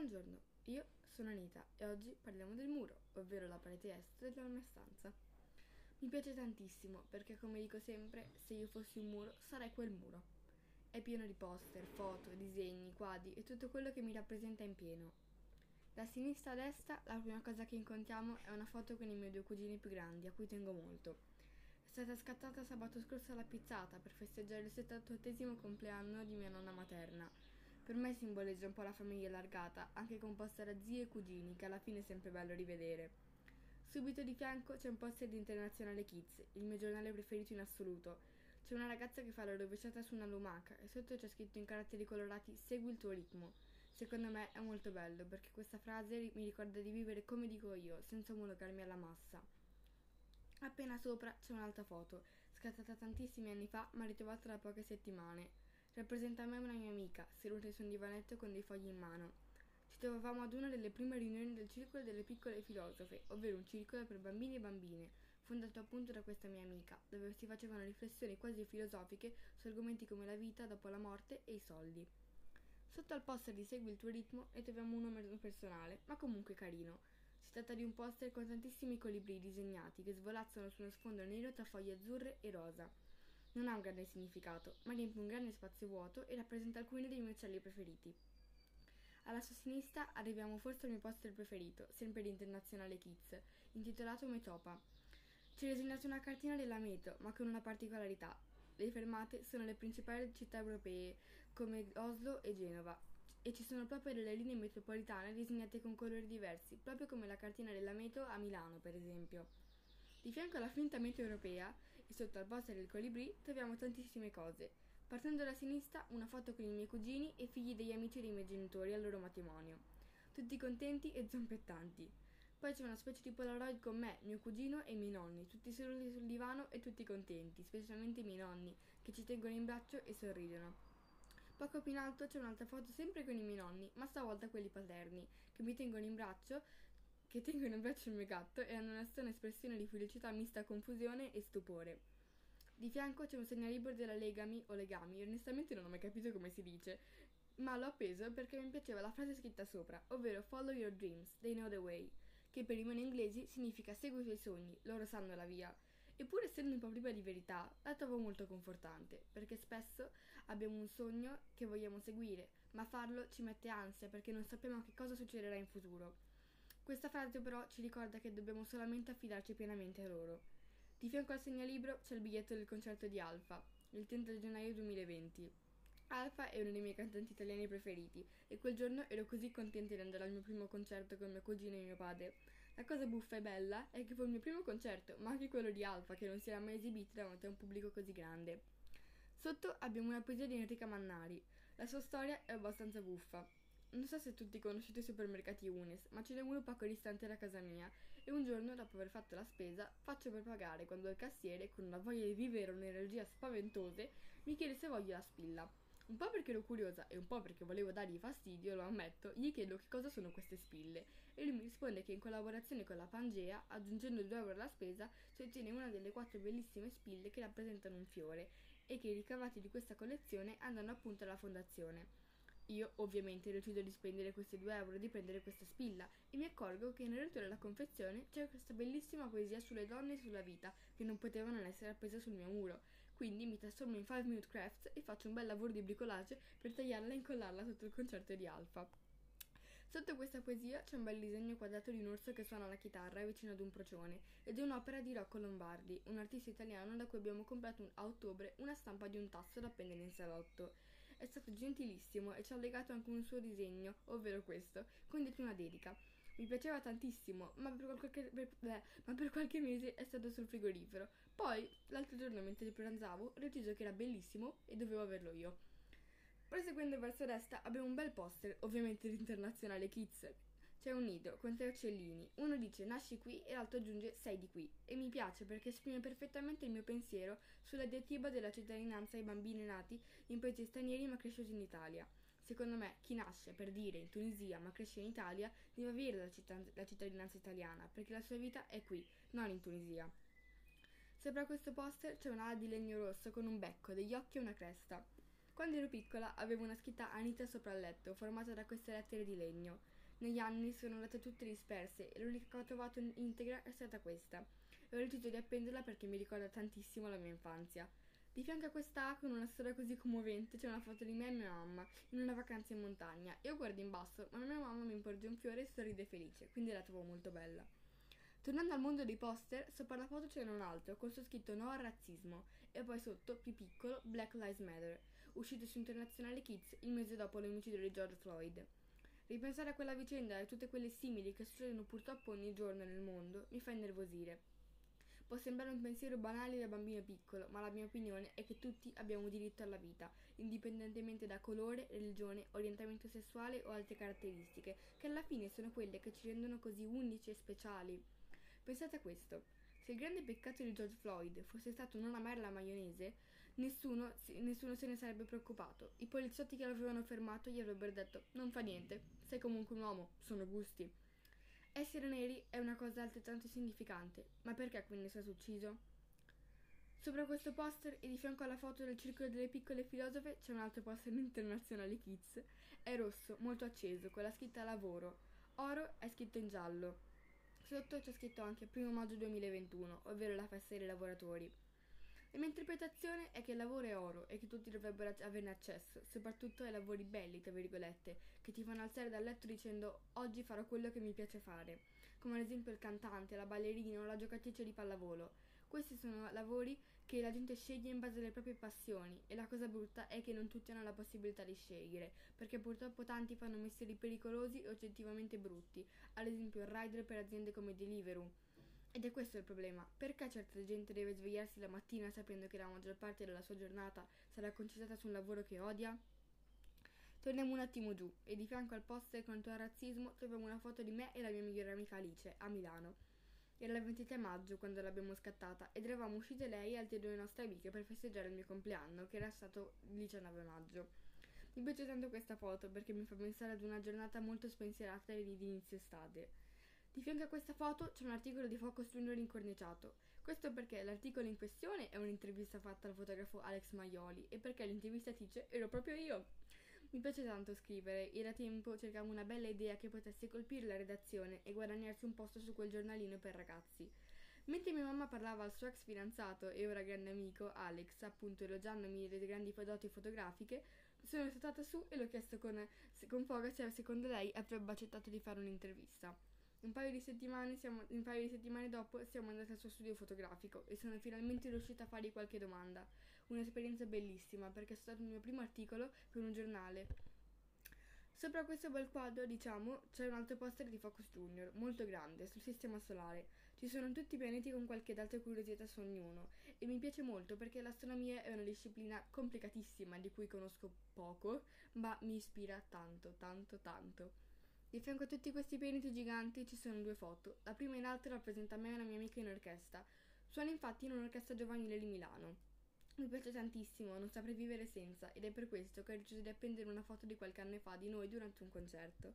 Buongiorno, io sono Anita e oggi parliamo del muro, ovvero la parete est della mia stanza. Mi piace tantissimo perché, come dico sempre, se io fossi un muro sarei quel muro. È pieno di poster, foto, disegni, quadri e tutto quello che mi rappresenta in pieno. Da sinistra a destra la prima cosa che incontriamo è una foto con i miei due cugini più grandi, a cui tengo molto. È stata scattata sabato scorso alla pizzata per festeggiare il 78 compleanno di mia nonna materna per me simboleggia un po' la famiglia allargata, anche composta da zii e cugini, che alla fine è sempre bello rivedere. Subito di fianco c'è un poster di Internazionale Kids, il mio giornale preferito in assoluto. C'è una ragazza che fa la rovesciata su una lumaca e sotto c'è scritto in caratteri colorati Segui il tuo ritmo. Secondo me è molto bello perché questa frase mi ricorda di vivere come dico io, senza omologarmi alla massa. Appena sopra c'è un'altra foto, scattata tantissimi anni fa ma ritrovata da poche settimane. Rappresenta a me una mia amica, seduta su un divanetto con dei fogli in mano. Ci trovavamo ad una delle prime riunioni del Circolo delle Piccole Filosofe, ovvero un circolo per bambini e bambine, fondato appunto da questa mia amica, dove si facevano riflessioni quasi filosofiche su argomenti come la vita dopo la morte e i soldi. Sotto al poster di Segui il tuo ritmo ne troviamo uno meno personale, ma comunque carino. Si tratta di un poster con tantissimi colibri disegnati che svolazzano su uno sfondo nero tra foglie azzurre e rosa non ha un grande significato, ma riempie un grande spazio vuoto e rappresenta alcuni dei miei uccelli preferiti. Alla sua sinistra arriviamo forse al mio poster preferito, sempre di Internazionale Kids, intitolato Metopa. Ci è disegnata una cartina della Meto, ma con una particolarità. Le fermate sono le principali città europee, come Oslo e Genova, e ci sono proprio delle linee metropolitane disegnate con colori diversi, proprio come la cartina della Meto a Milano, per esempio. Di fianco alla finta mente europea sotto al poster del colibrì troviamo tantissime cose. Partendo da sinistra, una foto con i miei cugini e figli degli amici dei miei genitori al loro matrimonio. Tutti contenti e zompettanti. Poi c'è una specie di polaroid con me, mio cugino e i miei nonni, tutti seduti sul divano e tutti contenti, specialmente i miei nonni, che ci tengono in braccio e sorridono. Poco più in alto c'è un'altra foto sempre con i miei nonni, ma stavolta quelli paterni, che mi tengono in braccio che tengono in braccio il mio gatto e hanno una strana espressione di felicità mista a confusione e stupore. Di fianco c'è un segnalibro della Legami o Legami, onestamente non ho mai capito come si dice, ma l'ho appeso perché mi piaceva la frase scritta sopra, ovvero Follow your dreams, they know the way, che per i meno inglesi significa segui i tuoi sogni, loro sanno la via. Eppure essendo un po' priva di verità, la trovo molto confortante, perché spesso abbiamo un sogno che vogliamo seguire, ma farlo ci mette ansia perché non sappiamo che cosa succederà in futuro. Questa frase però ci ricorda che dobbiamo solamente affidarci pienamente a loro. Di fianco al segnalibro c'è il biglietto del concerto di Alfa, il 30 gennaio 2020. Alfa è uno dei miei cantanti italiani preferiti e quel giorno ero così contenta di andare al mio primo concerto con mio cugino e mio padre. La cosa buffa e bella è che fu il mio primo concerto, ma anche quello di Alfa che non si era mai esibito davanti a un pubblico così grande. Sotto abbiamo una poesia di Enrica Mannari. La sua storia è abbastanza buffa. Non so se tutti conoscete i supermercati Unis, ma ce n'è uno poco distante da casa mia e un giorno, dopo aver fatto la spesa, faccio per pagare quando il cassiere, con una voglia di vivere un'energia spaventose, mi chiede se voglio la spilla. Un po' perché ero curiosa e un po' perché volevo dargli fastidio, lo ammetto, gli chiedo che cosa sono queste spille e lui mi risponde che in collaborazione con la Pangea, aggiungendo 2 euro alla spesa, si ottiene una delle quattro bellissime spille che rappresentano un fiore e che i ricavati di questa collezione andranno appunto alla fondazione. Io ovviamente decido di spendere questi due euro di prendere questa spilla e mi accorgo che nel retro della confezione c'è questa bellissima poesia sulle donne e sulla vita che non poteva non essere appesa sul mio muro. Quindi mi trasformo in 5 Minute Crafts e faccio un bel lavoro di bricolage per tagliarla e incollarla sotto il concerto di Alfa. Sotto questa poesia c'è un bel disegno quadrato di un orso che suona la chitarra vicino ad un procione ed è un'opera di Rocco Lombardi, un artista italiano da cui abbiamo comprato a ottobre una stampa di un tasso da appendere in salotto. È stato gentilissimo e ci ha legato anche un suo disegno, ovvero questo, con dietro una dedica. Mi piaceva tantissimo, ma per, qualche, per, beh, ma per, qualche, mese è stato sul frigorifero. Poi, l'altro giorno mentre pranzavo, ho deciso che era bellissimo e dovevo averlo io. Proseguendo verso destra abbiamo un bel poster, ovviamente l'internazionale Kids. C'è un nido con tre uccellini. Uno dice nasci qui e l'altro aggiunge sei di qui. E mi piace perché esprime perfettamente il mio pensiero sulla diatriba della cittadinanza ai bambini nati in paesi stranieri ma cresciuti in Italia. Secondo me, chi nasce per dire in Tunisia ma cresce in Italia deve avere la, citt- la cittadinanza italiana perché la sua vita è qui, non in Tunisia. Sopra questo poster c'è un'ala di legno rosso con un becco, degli occhi e una cresta. Quando ero piccola avevo una scritta Anita sopra il letto, formata da queste lettere di legno. Negli anni sono andate tutte disperse e l'unica che ho trovato integra è stata questa. E ho deciso di appenderla perché mi ricorda tantissimo la mia infanzia. Di fianco a questa con una storia così commovente c'è una foto di me e mia mamma in una vacanza in montagna. Io guardo in basso, ma mia mamma mi porge un fiore e sorride felice, quindi la trovo molto bella. Tornando al mondo dei poster, sopra la foto c'era un altro con su scritto no al razzismo e poi sotto, più piccolo, Black Lives Matter, uscito su Internazionale Kids il mese dopo l'omicidio di George Floyd. Ripensare a quella vicenda e a tutte quelle simili che succedono purtroppo ogni giorno nel mondo mi fa innervosire. Può sembrare un pensiero banale da bambino piccolo, ma la mia opinione è che tutti abbiamo diritto alla vita, indipendentemente da colore, religione, orientamento sessuale o altre caratteristiche, che alla fine sono quelle che ci rendono così unici e speciali. Pensate a questo. Se il grande peccato di George Floyd fosse stato non amare la maionese, nessuno, nessuno se ne sarebbe preoccupato. I poliziotti che l'avevano fermato gli avrebbero detto: Non fa niente, sei comunque un uomo, sono gusti. Essere neri è una cosa altrettanto significante, ma perché quindi è stato ucciso? Sopra questo poster e di fianco alla foto del circolo delle piccole filosofe c'è un altro poster internazionale Kids. È rosso, molto acceso, con la scritta lavoro. Oro è scritto in giallo. Sotto c'è scritto anche 1 maggio 2021, ovvero la festa dei lavoratori. La mia interpretazione è che il lavoro è oro e che tutti dovrebbero averne accesso, soprattutto ai lavori belli, tra virgolette, che ti fanno alzare dal letto dicendo oggi farò quello che mi piace fare, come ad esempio il cantante, la ballerina o la giocatrice di pallavolo. Questi sono lavori che la gente sceglie in base alle proprie passioni e la cosa brutta è che non tutti hanno la possibilità di scegliere, perché purtroppo tanti fanno mestieri pericolosi o oggettivamente brutti, ad esempio il rider per aziende come Deliveroo ed è questo il problema. Perché certa gente deve svegliarsi la mattina sapendo che la maggior parte della sua giornata sarà concentrata su un lavoro che odia? Torniamo un attimo giù e di fianco al poster contro il razzismo troviamo una foto di me e la mia migliore amica Alice a Milano. Era il 23 maggio quando l'abbiamo scattata ed eravamo uscite lei e altre due nostre amiche per festeggiare il mio compleanno, che era stato il 19 maggio. Mi piace tanto questa foto perché mi fa pensare ad una giornata molto spensierata di inizio estate. Di fianco a questa foto c'è un articolo di Focus Junior incorniciato. Questo perché l'articolo in questione è un'intervista fatta al fotografo Alex Maioli e perché l'intervistatrice ero proprio io. Mi piace tanto scrivere e da tempo cercavo una bella idea che potesse colpire la redazione e guadagnarsi un posto su quel giornalino per ragazzi. Mentre mia mamma parlava al suo ex fidanzato e ora grande amico, Alex, appunto elogiandomi le grandi doti fotografiche, sono saltata su e l'ho chiesto con, con foga se secondo lei avrebbe accettato di fare un'intervista. Un paio, di settimane siamo, un paio di settimane dopo siamo andati al suo studio fotografico e sono finalmente riuscita a fargli qualche domanda. Un'esperienza bellissima perché è stato il mio primo articolo per un giornale. Sopra questo bel quadro, diciamo, c'è un altro poster di Focus Junior, molto grande, sul sistema solare. Ci sono tutti i pianeti con qualche data curiosità su ognuno e mi piace molto perché l'astronomia è una disciplina complicatissima di cui conosco poco, ma mi ispira tanto, tanto, tanto. Di fianco a tutti questi pianeti giganti ci sono due foto. La prima in alto rappresenta me e una mia amica in orchestra. Suona infatti in un'orchestra giovanile di Milano. Mi piace tantissimo, non saprei vivere senza, ed è per questo che ho deciso di appendere una foto di qualche anno fa di noi durante un concerto.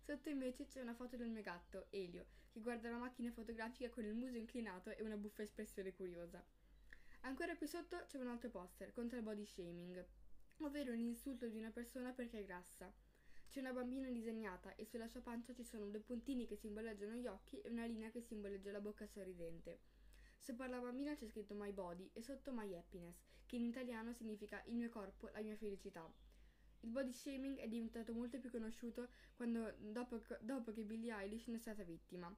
Sotto invece c'è una foto del mio gatto, Elio, che guarda la macchina fotografica con il muso inclinato e una buffa espressione curiosa. Ancora più sotto c'è un altro poster contro il body shaming, ovvero l'insulto di una persona perché è grassa. C'è una bambina disegnata e sulla sua pancia ci sono due puntini che simboleggiano gli occhi e una linea che simboleggia la bocca sorridente. Sopra la bambina c'è scritto My Body e sotto My Happiness, che in italiano significa il mio corpo, la mia felicità. Il body shaming è diventato molto più conosciuto quando, dopo, dopo che Billie Eilish ne è stata vittima.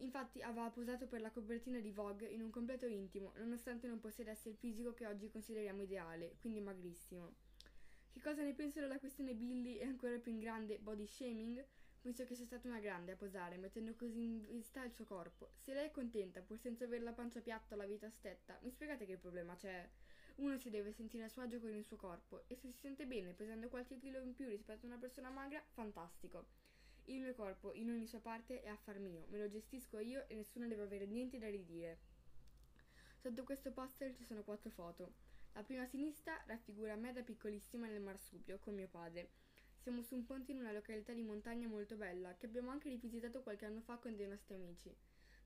Infatti aveva posato per la copertina di Vogue in un completo intimo, nonostante non possedesse il fisico che oggi consideriamo ideale, quindi magrissimo. Che cosa ne penso della questione Billy e ancora più in grande body shaming? Penso che sia stata una grande a posare, mettendo così in vista il suo corpo. Se lei è contenta, pur senza avere la pancia piatta o la vita stetta, mi spiegate che problema c'è? Uno si deve sentire a suo agio con il suo corpo e se si sente bene pesando qualche chilo in più rispetto a una persona magra, fantastico. Il mio corpo, in ogni sua parte, è affar mio, me lo gestisco io e nessuno deve avere niente da ridire. Sotto questo poster ci sono quattro foto. La prima sinistra raffigura me da piccolissima nel marsupio con mio padre. Siamo su un ponte in una località di montagna molto bella che abbiamo anche rivisitato qualche anno fa con dei nostri amici.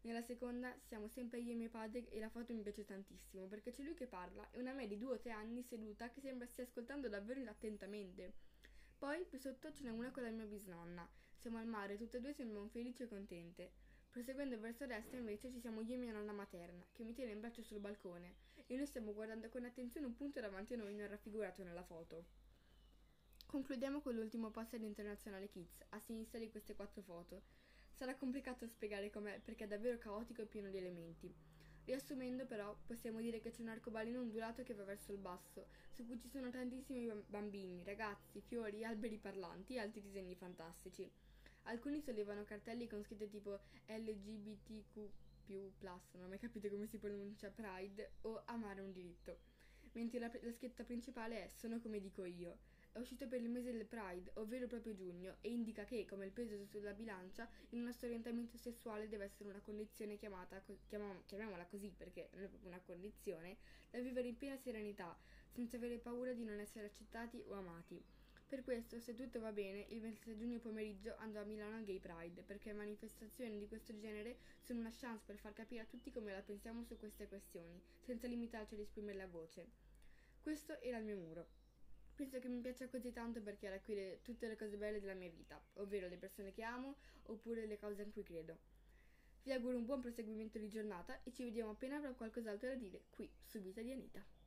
Nella seconda siamo sempre io e mio padre e la foto mi piace tantissimo perché c'è lui che parla e una me di due o tre anni seduta che sembra stia ascoltando davvero attentamente. Poi più sotto ce n'è una con la mia bisnonna. Siamo al mare, tutte e due sembriamo felici e contente. Proseguendo verso destra invece ci siamo io e mia nonna materna, che mi tiene in braccio sul balcone, e noi stiamo guardando con attenzione un punto davanti a noi non raffigurato nella foto. Concludiamo con l'ultimo poster internazionale Kids, a sinistra di queste quattro foto. Sarà complicato spiegare com'è perché è davvero caotico e pieno di elementi. Riassumendo però, possiamo dire che c'è un arcobaleno ondulato che va verso il basso, su cui ci sono tantissimi bambini, ragazzi, fiori, alberi parlanti e altri disegni fantastici. Alcuni sollevano cartelli con scritte tipo LGBTQ, non ho mai capito come si pronuncia Pride o Amare un diritto. Mentre la, la scritta principale è Sono come dico io è uscito per il mese del Pride, ovvero proprio giugno, e indica che, come il peso sulla bilancia, il nostro orientamento sessuale deve essere una condizione chiamata, chiamiam, chiamiamola così perché non è proprio una condizione, da vivere in piena serenità, senza avere paura di non essere accettati o amati. Per questo, se tutto va bene, il 26 giugno pomeriggio andrò a Milano al Gay Pride, perché manifestazioni di questo genere sono una chance per far capire a tutti come la pensiamo su queste questioni, senza limitarci ad esprimere la voce. Questo era il mio muro. Penso che mi piaccia così tanto perché racchiude tutte le cose belle della mia vita, ovvero le persone che amo oppure le cose in cui credo. Vi auguro un buon proseguimento di giornata e ci vediamo appena avrò qualcos'altro da dire qui su Vita di Anita.